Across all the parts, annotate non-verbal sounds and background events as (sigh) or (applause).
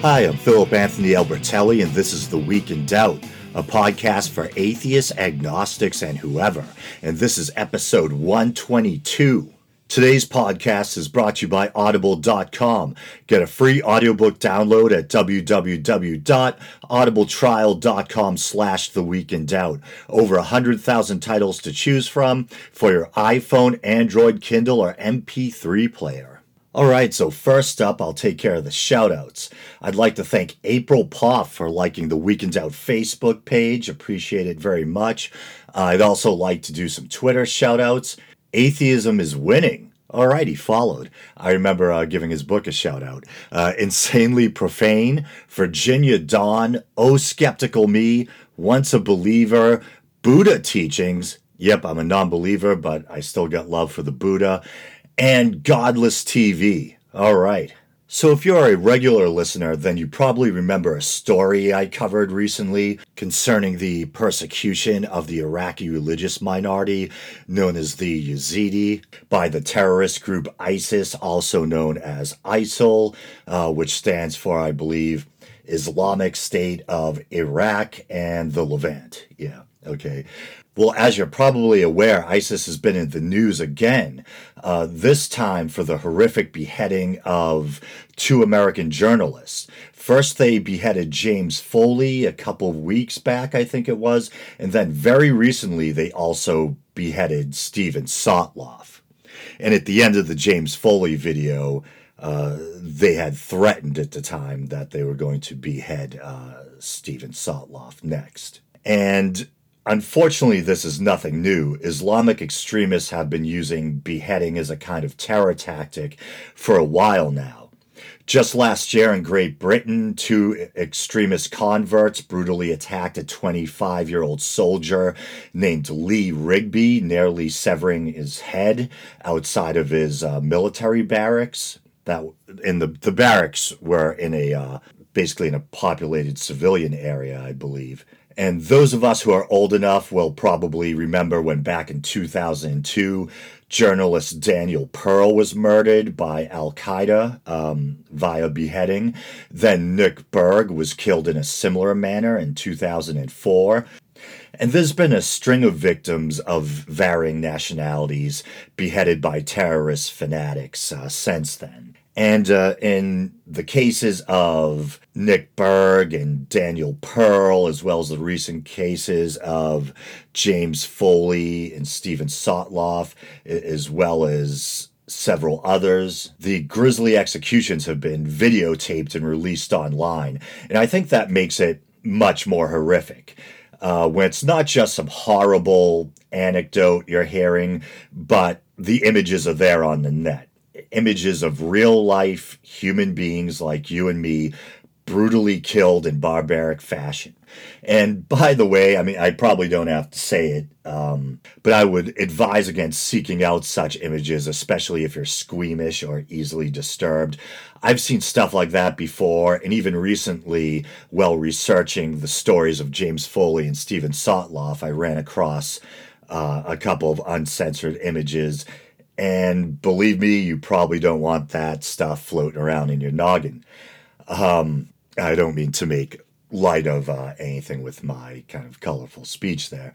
Hi, I'm Philip Anthony Albertelli, and this is The Week in Doubt, a podcast for atheists, agnostics, and whoever. And this is episode 122. Today's podcast is brought to you by Audible.com. Get a free audiobook download at www.audibletrial.com slash The Week in Doubt. Over 100,000 titles to choose from for your iPhone, Android, Kindle, or MP3 player. All right, so first up, I'll take care of the shoutouts. I'd like to thank April Poff for liking the Week in Doubt Facebook page. Appreciate it very much. Uh, I'd also like to do some Twitter shoutouts. Atheism is winning. All right, he followed. I remember uh, giving his book a shout out. Uh, Insanely Profane, Virginia Dawn, Oh Skeptical Me, Once a Believer, Buddha Teachings. Yep, I'm a non believer, but I still got love for the Buddha and Godless TV. All right. So, if you're a regular listener, then you probably remember a story I covered recently concerning the persecution of the Iraqi religious minority known as the Yazidi by the terrorist group ISIS, also known as ISIL, uh, which stands for, I believe, Islamic State of Iraq and the Levant. Yeah, okay. Well, as you're probably aware, ISIS has been in the news again, uh, this time for the horrific beheading of two American journalists. First, they beheaded James Foley a couple of weeks back, I think it was, and then very recently, they also beheaded Steven Sotloff. And at the end of the James Foley video, uh, they had threatened at the time that they were going to behead uh, Steven Sotloff next. And Unfortunately, this is nothing new. Islamic extremists have been using beheading as a kind of terror tactic for a while now. Just last year in Great Britain, two extremist converts brutally attacked a 25 year old soldier named Lee Rigby, nearly severing his head outside of his uh, military barracks. That in the the barracks were in a uh, basically in a populated civilian area, I believe. And those of us who are old enough will probably remember when back in 2002, journalist Daniel Pearl was murdered by Al Qaeda um, via beheading. Then Nick Berg was killed in a similar manner in 2004. And there's been a string of victims of varying nationalities beheaded by terrorist fanatics uh, since then. And uh, in the cases of Nick Berg and Daniel Pearl, as well as the recent cases of James Foley and Steven Sotloff, as well as several others. The grisly executions have been videotaped and released online, and I think that makes it much more horrific. Uh, when it's not just some horrible anecdote you're hearing, but the images are there on the net images of real life human beings like you and me brutally killed in barbaric fashion. And by the way, I mean, I probably don't have to say it, um, but I would advise against seeking out such images, especially if you're squeamish or easily disturbed. I've seen stuff like that before, and even recently, while researching the stories of James Foley and Steven Sotloff, I ran across uh, a couple of uncensored images and believe me, you probably don't want that stuff floating around in your noggin. Um, I don't mean to make light of uh, anything with my kind of colorful speech there,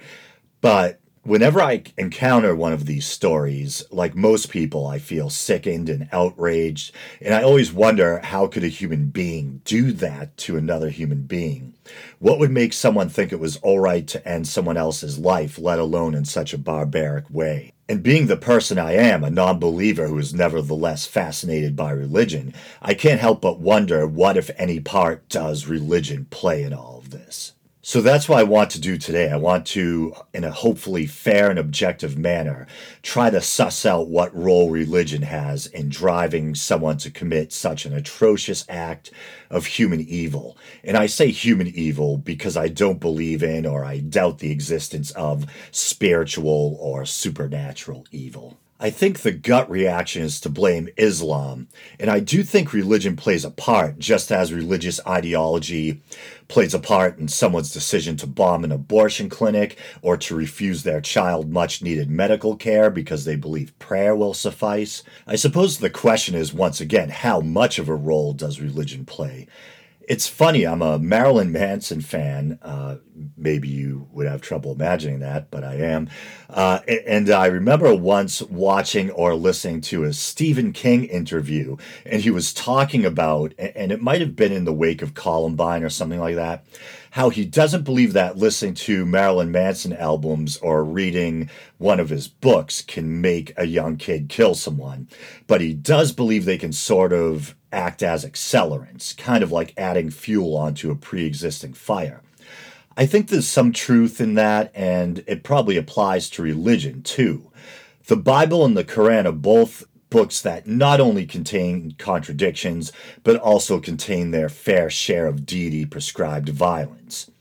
but whenever I encounter one of these stories, like most people, I feel sickened and outraged, and I always wonder how could a human being do that to another human being? What would make someone think it was all right to end someone else's life, let alone in such a barbaric way? And being the person I am, a non believer who is nevertheless fascinated by religion, I can't help but wonder what, if any, part does religion play in all of this? So that's what I want to do today. I want to, in a hopefully fair and objective manner, try to suss out what role religion has in driving someone to commit such an atrocious act of human evil. And I say human evil because I don't believe in or I doubt the existence of spiritual or supernatural evil. I think the gut reaction is to blame Islam, and I do think religion plays a part, just as religious ideology plays a part in someone's decision to bomb an abortion clinic or to refuse their child much needed medical care because they believe prayer will suffice. I suppose the question is once again how much of a role does religion play? It's funny, I'm a Marilyn Manson fan. Uh, maybe you would have trouble imagining that, but I am. Uh, and I remember once watching or listening to a Stephen King interview, and he was talking about, and it might have been in the wake of Columbine or something like that, how he doesn't believe that listening to Marilyn Manson albums or reading one of his books can make a young kid kill someone, but he does believe they can sort of act as accelerants, kind of like adding fuel onto a pre existing fire. I think there's some truth in that, and it probably applies to religion too. The Bible and the Quran are both books that not only contain contradictions, but also contain their fair share of deity prescribed violence.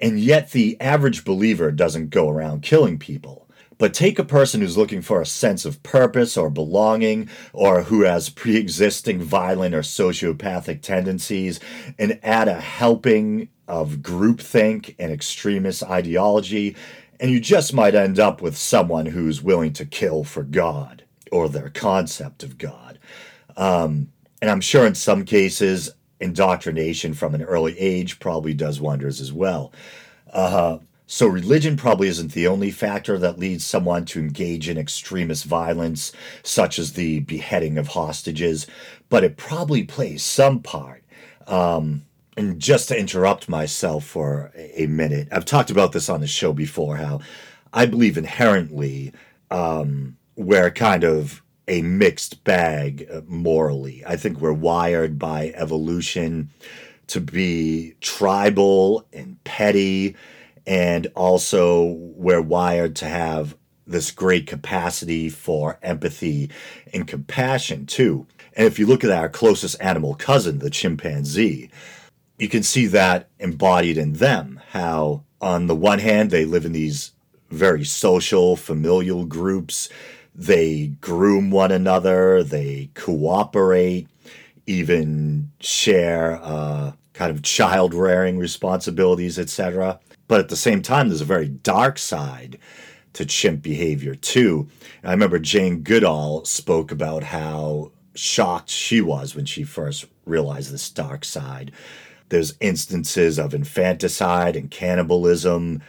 And yet, the average believer doesn't go around killing people. But take a person who's looking for a sense of purpose or belonging, or who has pre existing violent or sociopathic tendencies, and add a helping of groupthink and extremist ideology, and you just might end up with someone who's willing to kill for God or their concept of God. Um, and I'm sure in some cases, indoctrination from an early age probably does wonders as well. Uh, so, religion probably isn't the only factor that leads someone to engage in extremist violence, such as the beheading of hostages, but it probably plays some part. Um, and just to interrupt myself for a minute, I've talked about this on the show before how I believe inherently um, we're kind of a mixed bag uh, morally. I think we're wired by evolution to be tribal and petty and also we're wired to have this great capacity for empathy and compassion too. And if you look at our closest animal cousin, the chimpanzee, you can see that embodied in them. How, on the one hand, they live in these very social, familial groups, they groom one another, they cooperate, even share uh, kind of child rearing responsibilities, etc. But at the same time, there's a very dark side to chimp behavior too. And I remember Jane Goodall spoke about how shocked she was when she first realized this dark side. There's instances of infanticide and cannibalism,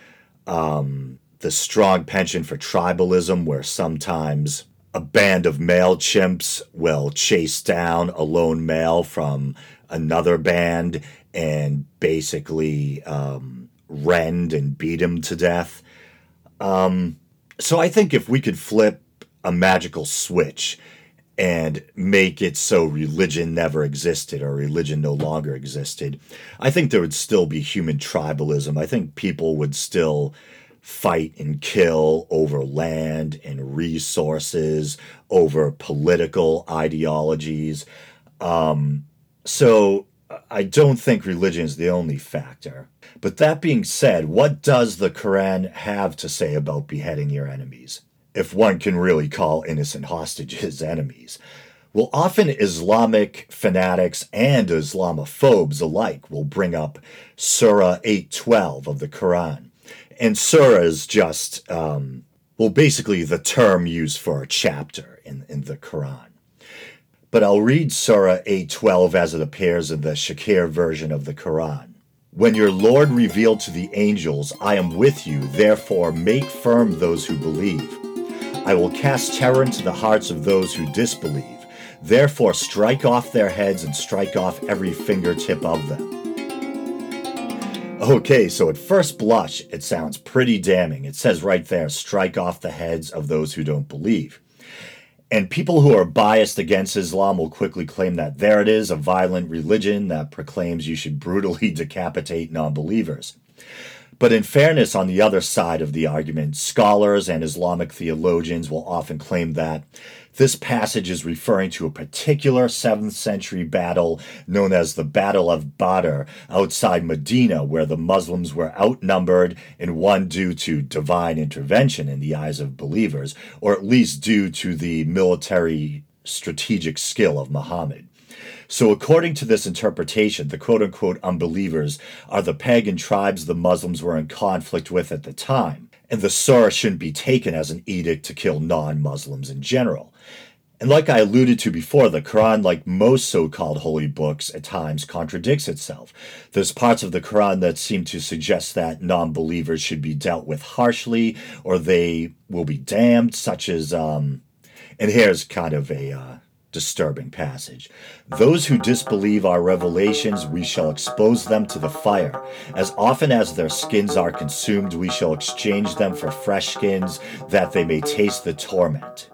um, the strong penchant for tribalism, where sometimes a band of male chimps will chase down a lone male from another band and basically um, rend and beat him to death. Um, so I think if we could flip a magical switch and make it so religion never existed or religion no longer existed, I think there would still be human tribalism. I think people would still fight and kill over land and resources, over political ideologies. Um, so I don't think religion is the only factor. But that being said, what does the Quran have to say about beheading your enemies? If one can really call innocent hostages (laughs) enemies. Well, often Islamic fanatics and Islamophobes alike will bring up Surah 812 of the Quran. And Surah is just, um, well, basically the term used for a chapter in, in the Quran but I'll read Surah 8:12 as it appears in the Shakir version of the Quran. When your Lord revealed to the angels, I am with you, therefore make firm those who believe. I will cast terror into the hearts of those who disbelieve. Therefore strike off their heads and strike off every fingertip of them. Okay, so at first blush, it sounds pretty damning. It says right there, strike off the heads of those who don't believe. And people who are biased against Islam will quickly claim that there it is, a violent religion that proclaims you should brutally (laughs) decapitate non believers. But in fairness, on the other side of the argument, scholars and Islamic theologians will often claim that this passage is referring to a particular 7th century battle known as the Battle of Badr outside Medina, where the Muslims were outnumbered and won due to divine intervention in the eyes of believers, or at least due to the military strategic skill of Muhammad. So, according to this interpretation, the quote unquote unbelievers are the pagan tribes the Muslims were in conflict with at the time, and the surah shouldn't be taken as an edict to kill non Muslims in general. And like I alluded to before, the Quran, like most so called holy books, at times contradicts itself. There's parts of the Quran that seem to suggest that non believers should be dealt with harshly or they will be damned, such as, um, and here's kind of a uh, disturbing passage. Those who disbelieve our revelations, we shall expose them to the fire. As often as their skins are consumed, we shall exchange them for fresh skins, that they may taste the torment.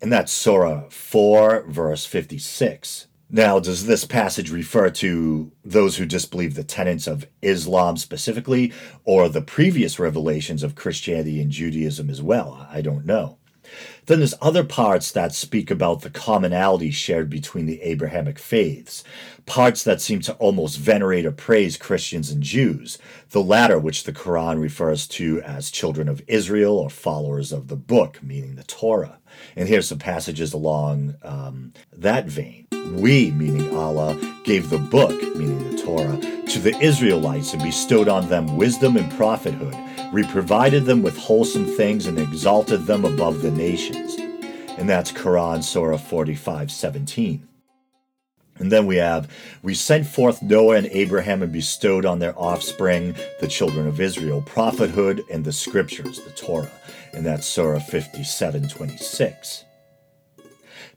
And that's Surah 4, verse 56. Now, does this passage refer to those who disbelieve the tenets of Islam specifically, or the previous revelations of Christianity and Judaism as well? I don't know. Then there's other parts that speak about the commonality shared between the Abrahamic faiths, parts that seem to almost venerate or praise Christians and Jews, the latter which the Quran refers to as children of Israel or followers of the book, meaning the Torah. And here's some passages along um, that vein. We, meaning Allah, gave the book, meaning the Torah, to the Israelites and bestowed on them wisdom and prophethood we provided them with wholesome things and exalted them above the nations. And that's Quran Surah 45 17. And then we have, we sent forth Noah and Abraham and bestowed on their offspring, the children of Israel, prophethood and the scriptures, the Torah. And that's Surah 57 26.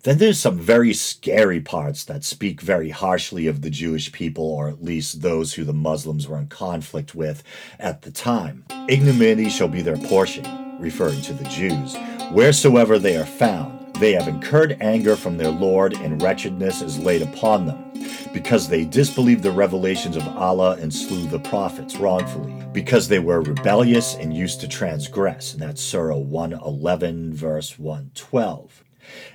Then there's some very scary parts that speak very harshly of the Jewish people, or at least those who the Muslims were in conflict with at the time. Ignominy shall be their portion, referring to the Jews, wheresoever they are found. They have incurred anger from their Lord, and wretchedness is laid upon them, because they disbelieved the revelations of Allah and slew the prophets wrongfully, because they were rebellious and used to transgress. And that's Surah 111, verse 112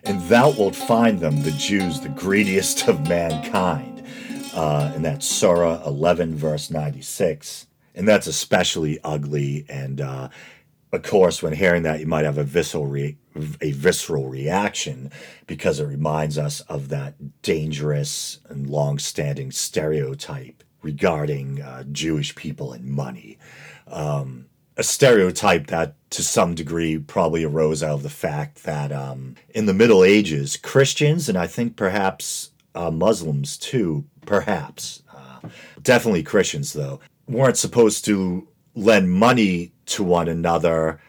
and thou wilt find them, the Jews, the greediest of mankind. Uh, and that's Surah 11, verse 96. And that's especially ugly. And uh, of course, when hearing that, you might have a visceral, re- a visceral reaction because it reminds us of that dangerous and long standing stereotype regarding uh, Jewish people and money. Um, a stereotype that to some degree probably arose out of the fact that um, in the Middle Ages, Christians and I think perhaps uh, Muslims too, perhaps, uh, definitely Christians though, weren't supposed to lend money to one another,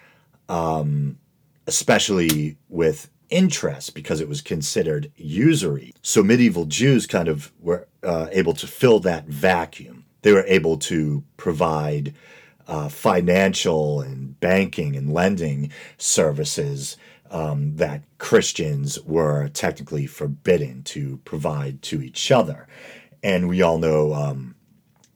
um, especially with interest because it was considered usury. So medieval Jews kind of were uh, able to fill that vacuum. They were able to provide uh, financial and banking and lending services um, that Christians were technically forbidden to provide to each other. And we all know um,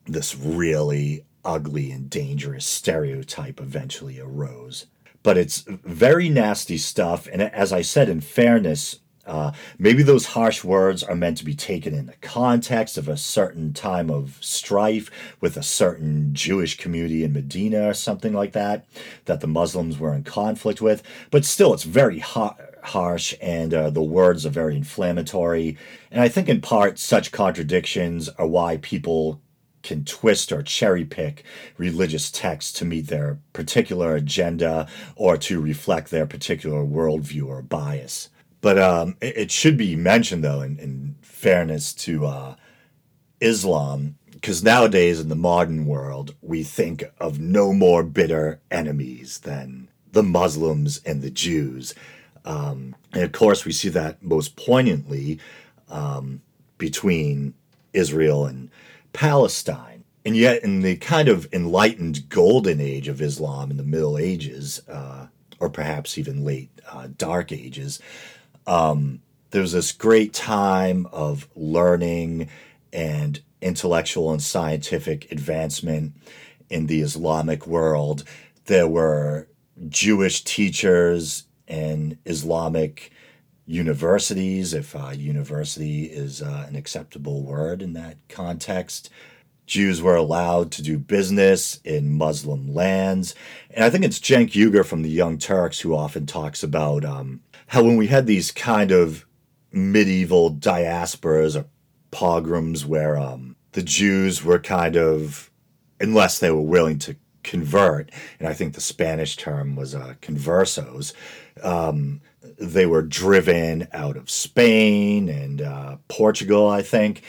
this really ugly and dangerous stereotype eventually arose. But it's very nasty stuff. And as I said, in fairness, uh, maybe those harsh words are meant to be taken in the context of a certain time of strife with a certain Jewish community in Medina or something like that, that the Muslims were in conflict with. But still, it's very ha- harsh and uh, the words are very inflammatory. And I think in part, such contradictions are why people can twist or cherry pick religious texts to meet their particular agenda or to reflect their particular worldview or bias. But um, it, it, should be mentioned, though, in, in fairness to uh, Islam, because nowadays in the modern world, we think of no more bitter enemies than the Muslims and the Jews. Um, and of course, we see that most poignantly um, between Israel and Palestine. And yet, in the kind of enlightened golden age of Islam in the Middle Ages, uh, or perhaps even late uh, Dark Ages, um, there was this great time of learning and intellectual and scientific advancement in the Islamic world. There were Jewish teachers in Islamic universities, if uh, university is uh, an acceptable word in that context. Jews were allowed to do business in Muslim lands. And I think it's Cenk Uygur from the Young Turks who often talks about um, how when we had these kind of medieval diasporas or pogroms where um, the Jews were kind of, unless they were willing to convert, and I think the Spanish term was uh, conversos, um, they were driven out of Spain and uh, Portugal, I think,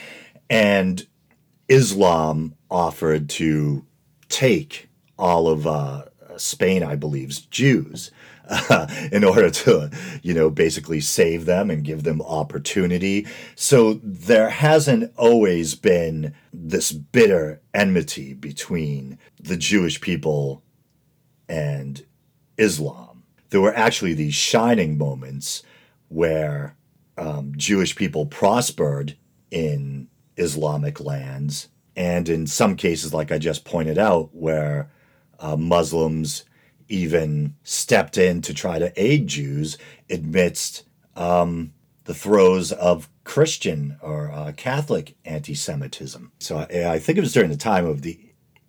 and Islam offered to take all of uh, Spain, I believe's Jews. Uh, (laughs) in order to, you know, basically save them and give them opportunity. So there hasn't always been this bitter enmity between the Jewish people and Islam. There were actually these shining moments where um, Jewish people prospered in Islamic lands, and in some cases, like I just pointed out, where uh, Muslims even stepped in to try to aid Jews amidst um, the throes of Christian or uh, Catholic anti Semitism. So I, I, think it was during the time of the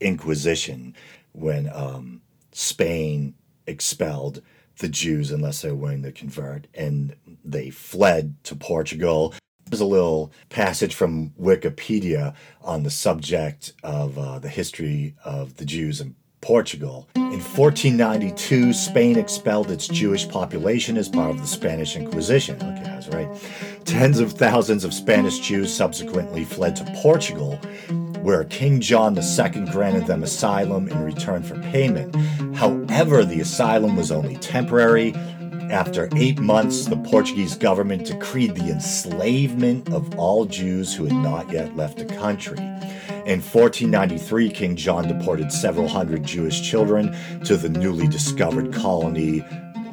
Inquisition when um, Spain expelled the Jews unless they were willing to convert, and they fled to Portugal. There's a little passage from Wikipedia on the subject of uh, the history of the Jews in Portugal. In 1492, Spain expelled its Jewish population as part of the Spanish Inquisition. Okay, that's right. Tens of thousands of Spanish Jews subsequently fled to Portugal, where King John II granted them asylum in return for payment. However, the asylum was only temporary. After eight months, the Portuguese government decreed the enslavement of all Jews who had not yet left the country. In 1493, King John deported several hundred Jewish children to the newly discovered colony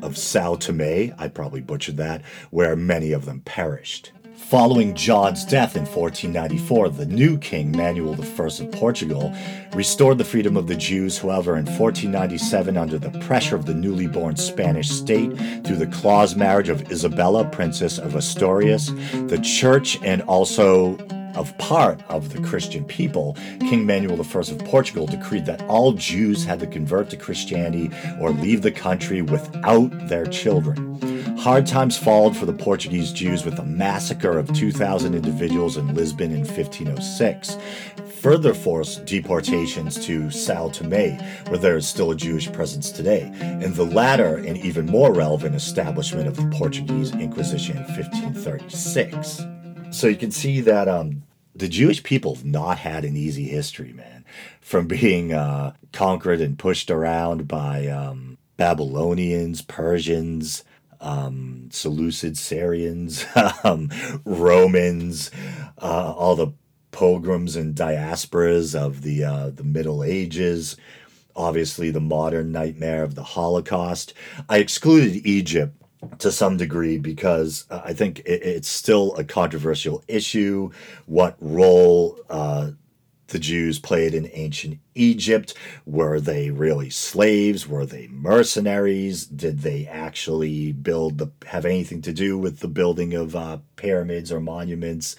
of Sao Tome, I probably butchered that, where many of them perished. Following John's death in 1494, the new king, Manuel I of Portugal, restored the freedom of the Jews. However, in 1497, under the pressure of the newly born Spanish state through the clause marriage of Isabella, Princess of Asturias, the church and also of part of the Christian people, King Manuel I of Portugal decreed that all Jews had to convert to Christianity or leave the country without their children. Hard times followed for the Portuguese Jews with a massacre of 2,000 individuals in Lisbon in 1506 further forced deportations to Sao Tome, where there is still a Jewish presence today, and the latter an even more relevant establishment of the Portuguese Inquisition in 1536. So you can see that um, the Jewish people have not had an easy history, man. From being uh, conquered and pushed around by um, Babylonians, Persians, um, Seleucid Syrians, (laughs) um, Romans, uh, all the pogroms and diasporas of the uh, the Middle Ages. Obviously, the modern nightmare of the Holocaust. I excluded Egypt to some degree because uh, I think it's still a controversial issue. What role uh, the Jews played in ancient Egypt? Were they really slaves? Were they mercenaries? Did they actually build the have anything to do with the building of uh, pyramids or monuments?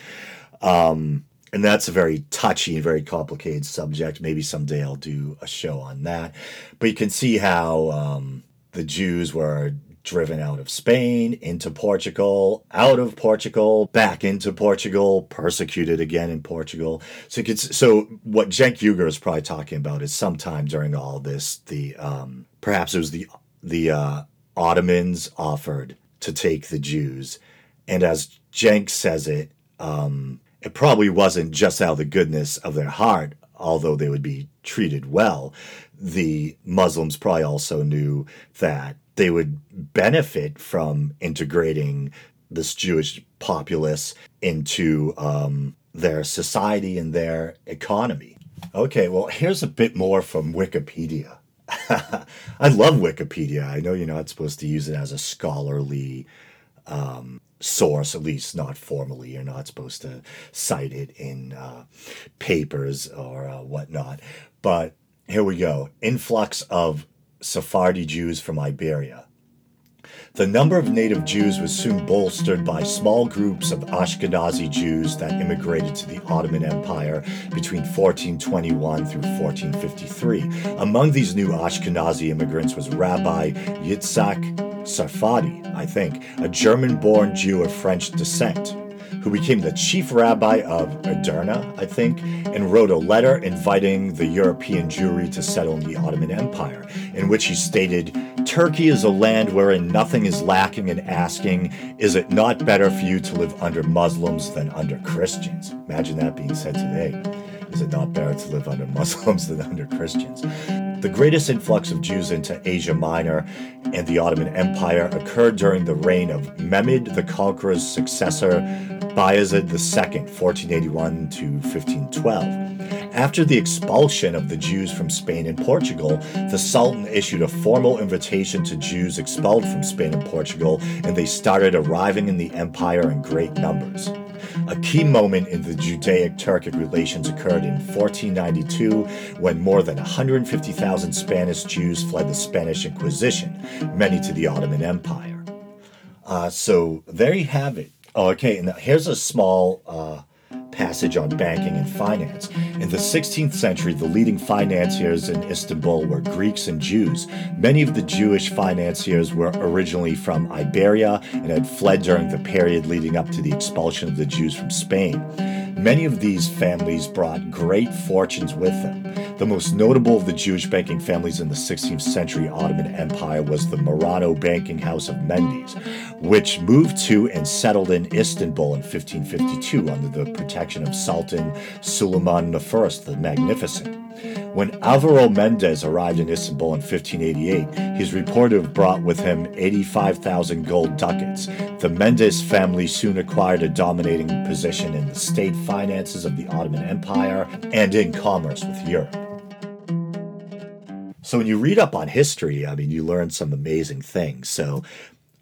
Um, and that's a very touchy and very complicated subject. Maybe someday I'll do a show on that. But you can see how um, the Jews were driven out of Spain, into Portugal, out of Portugal, back into Portugal, persecuted again in Portugal. So could, so what Cenk Uygur is probably talking about is sometime during all this, the um, perhaps it was the the uh, Ottomans offered to take the Jews, and as Jenk says it, um, it probably wasn't just out of the goodness of their heart, although they would be treated well. The Muslims probably also knew that they would benefit from integrating this Jewish populace into um, their society and their economy. Okay, well, here's a bit more from Wikipedia. (laughs) I love Wikipedia. I know you're not supposed to use it as a scholarly um, source, at least not formally. You're not supposed to cite it in uh, papers or uh, whatnot. But here we go influx of Sephardi Jews from Iberia. The number of native Jews was soon bolstered by small groups of Ashkenazi Jews that immigrated to the Ottoman Empire between 1421 through 1453. Among these new Ashkenazi immigrants was Rabbi Yitzhak Sarfati, I think, a German born Jew of French descent who became the chief rabbi of Edirne, I think, and wrote a letter inviting the European Jewry to settle in the Ottoman Empire, in which he stated Turkey is a land wherein nothing is lacking and asking, Is it not better for you to live under Muslims than under Christians? Imagine that being said today. Is it not better to live under (laughs) Muslims than under Christians? The greatest influx of Jews into Asia Minor and the Ottoman Empire occurred during the reign of Mehmed the Conqueror's successor, Bayezid II, 1481 to 1512. After the expulsion of the Jews from Spain and Portugal, the Sultan issued a formal invitation to Jews expelled from Spain and Portugal, and they started arriving in the empire in great numbers. A key moment in the Judaic Turkic relations occurred in 1492 when more than 150,000 Spanish Jews fled the Spanish Inquisition, many to the Ottoman Empire. Uh, so there you have it. Oh, okay, and here's a small. Uh, passage on banking and finance. In the 16th century, the leading financiers in Istanbul were Greeks and Jews. Many of the Jewish financiers were originally from Iberia and had fled during the period leading up to the expulsion of the Jews from Spain. Many of these families brought great fortunes with them. The most notable of the Jewish banking families in the 16th century Ottoman Empire was the Marrano banking house of Mendes, which moved to and settled in Istanbul in 1552 under the protection of Sultan Suleiman I the Magnificent. When Alvaro Mendes arrived in Istanbul in 1588, he's reported to have brought with him 85,000 gold ducats. The Mendez family soon acquired a dominating position in the state finances of the Ottoman Empire and in commerce with Europe. So when you read up on history, I mean, you learn some amazing things. So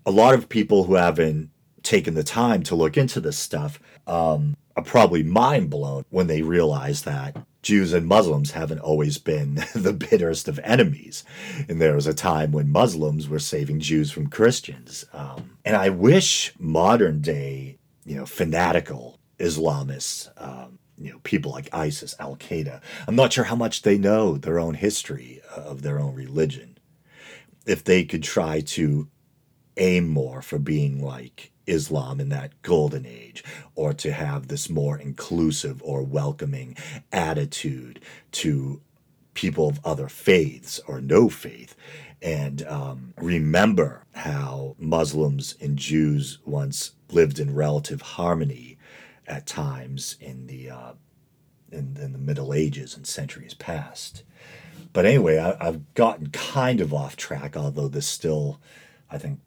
a lot of people who haven't taken the time to look into this stuff um, are probably mind blown when they realize that Jews and Muslims haven't always been (laughs) the bitterest of enemies. And there was a time when Muslims were saving Jews from Christians. Um, and I wish modern day, you know, fanatical Islamists, um, you know, people like ISIS, Al Qaeda, I'm not sure how much they know their own history of their own religion. If they could try to aim more for being like Islam in that golden age, or to have this more inclusive or welcoming attitude to people of other faiths or no faith. And um, remember how Muslims and Jews once lived in relative harmony at times in the uh, in, in, the Middle Ages and centuries past. But anyway, I, I've gotten kind of off track, although this still, I think,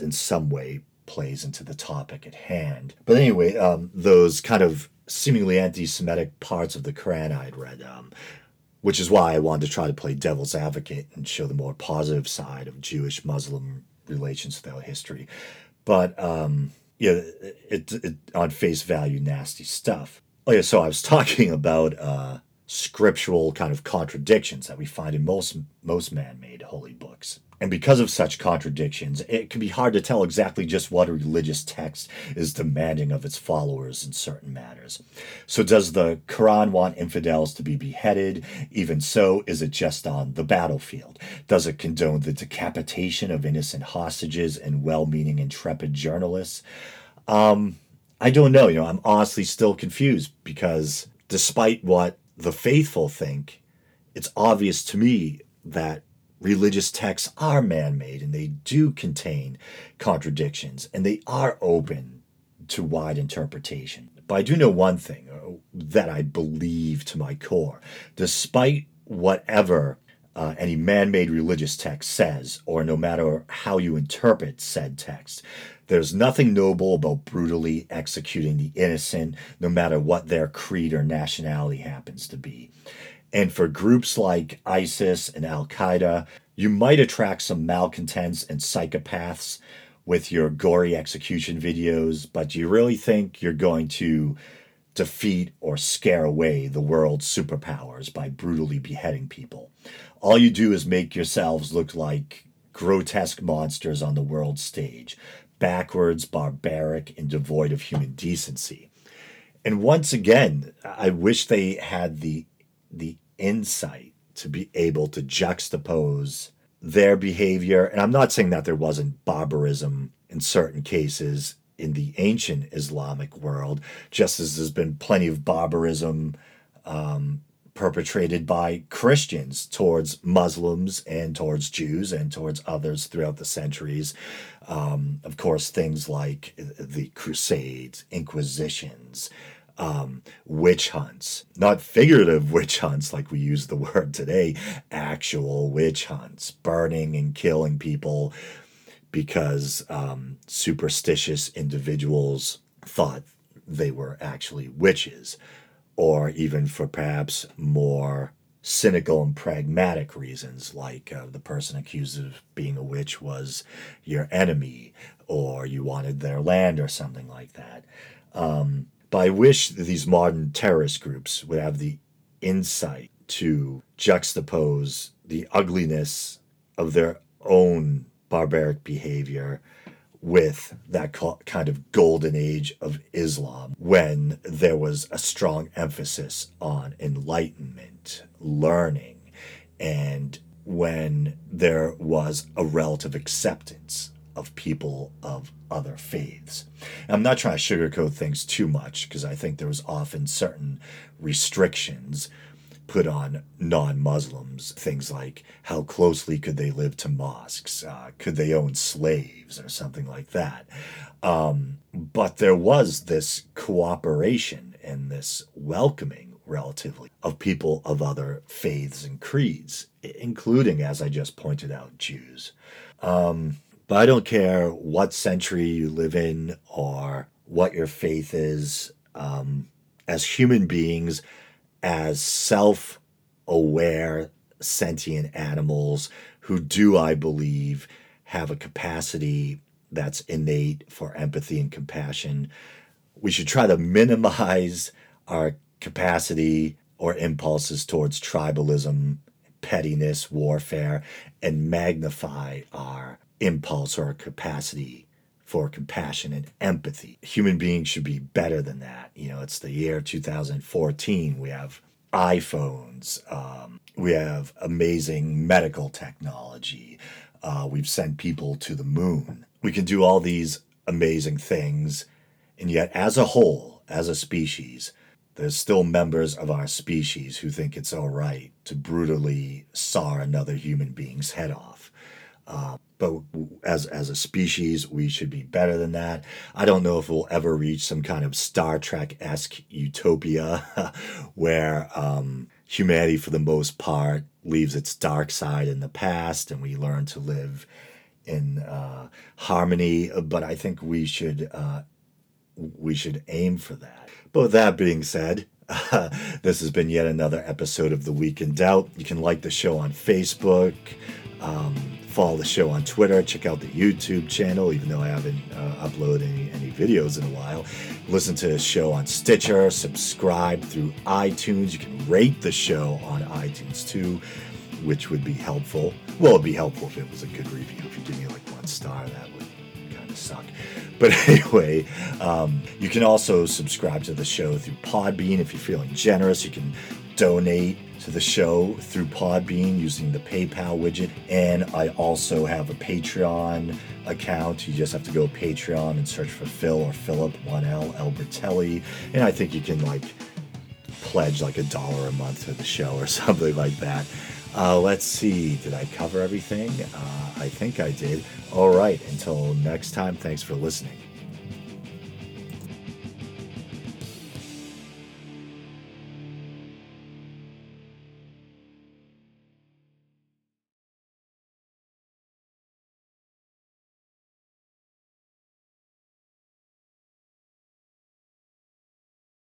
in some way plays into the topic at hand. But anyway, um, those kind of seemingly anti Semitic parts of the Quran I'd read, um, which is why I wanted to try to play devil's advocate and show the more positive side of Jewish Muslim relations throughout history. But um, yeah, it, it, on face value, nasty stuff. Oh yeah, so I was (laughs) talking about uh, scriptural kind of contradictions that we find in most most man-made holy books. And because of such contradictions, it can be hard to tell exactly just what a religious text is demanding of its followers in certain matters. So, does the Quran want infidels to be beheaded? Even so, is it just on the battlefield? Does it condone the decapitation of innocent hostages and well meaning, intrepid journalists? Um, I don't know. You know, I'm honestly still confused because despite what the faithful think, it's obvious to me that religious texts are man made and they do contain contradictions and they are open to wide interpretation. But I do know one thing uh, that I believe to my core. Despite whatever uh, any man made religious text says, or no matter how you interpret said text, there's nothing noble about brutally executing the innocent, no matter what their creed or nationality happens to be. And for groups like ISIS and Al Qaeda, you might attract some malcontents and psychopaths with your gory execution videos, but do you really think you're going to defeat or scare away the world's superpowers by brutally beheading people? All you do is make yourselves look like grotesque monsters on the world stage, backwards, barbaric, and devoid of human decency. And once again, I wish they had the the insight to be able to juxtapose their behavior. And I'm not saying that there wasn't barbarism in certain cases in the ancient Islamic world, just as there's been plenty of barbarism um, perpetrated by Christians towards Muslims and towards Jews and towards others throughout the centuries. Um, of course, things like the Crusades, Inquisitions, um, witch hunts, not figurative (laughs) witch hunts like we use the word today, actual witch hunts, burning and killing people because um, superstitious individuals thought they were actually witches, or even for perhaps more cynical and pragmatic reasons, like uh, the person accused of being a witch was your enemy, or you wanted their land, or something like that. Um, but I wish these modern terrorist groups would have the insight to juxtapose the ugliness of their own barbaric behavior with that kind of golden age of Islam when there was a strong emphasis on enlightenment, learning, and when there was a relative acceptance of people of other faiths. I'm not trying to sugarcoat things too much because I think there was often certain restrictions put on non Muslims. Things like how closely could they live to mosques? Uh, could they own slaves or something like that? Um, but there was this cooperation and this welcoming, relatively, of people of other faiths and creeds, including, as I just pointed out, Jews. Um, but I don't care what century you live in or what your faith is. Um, as human beings, as self aware, sentient animals who do, I believe, have a capacity that's innate for empathy and compassion. We should try to minimize our capacity or impulses towards tribalism, pettiness, warfare, and magnify our impulse or capacity for compassion and empathy. Human beings should be better than that. You know, it's the year 2014. We have iPhones. Um, we have amazing medical technology. Uh, we've sent people to the moon. We can do all these amazing things. And yet, as a whole, as a species, there's still members of our species who think it's all right to brutally saw another human being's head off. Uh, but as as a species, we should be better than that. I don't know if we'll ever reach some kind of Star Trek esque utopia (laughs) where um, humanity, for the most part, leaves its dark side in the past and we learn to live in uh, harmony. But I think we should uh, we should aim for that. But with that being said, uh, (laughs) this has been yet another episode of The Week in Doubt. You can like the show on Facebook. Um, follow the show on Twitter. Check out the YouTube channel, even though I haven't uh, uploaded any, any videos in a while. Listen to the show on Stitcher. Subscribe through iTunes. You can rate the show on iTunes too, which would be helpful. Well, it'd be helpful if it was a good review. If you give me like one star, that would kind of suck. But (laughs) anyway, um, you can also subscribe to the show through Podbean if you're feeling generous. You can donate to the show through Podbean using the PayPal widget. And I also have a Patreon account. You just have to go Patreon and search for Phil or Philip 1L Albertelli. And I think you can like pledge like a dollar a month to the show or (laughs) something like that. Uh, let's see, did I cover everything? Uh, I think I did. All right, until next time, thanks for listening.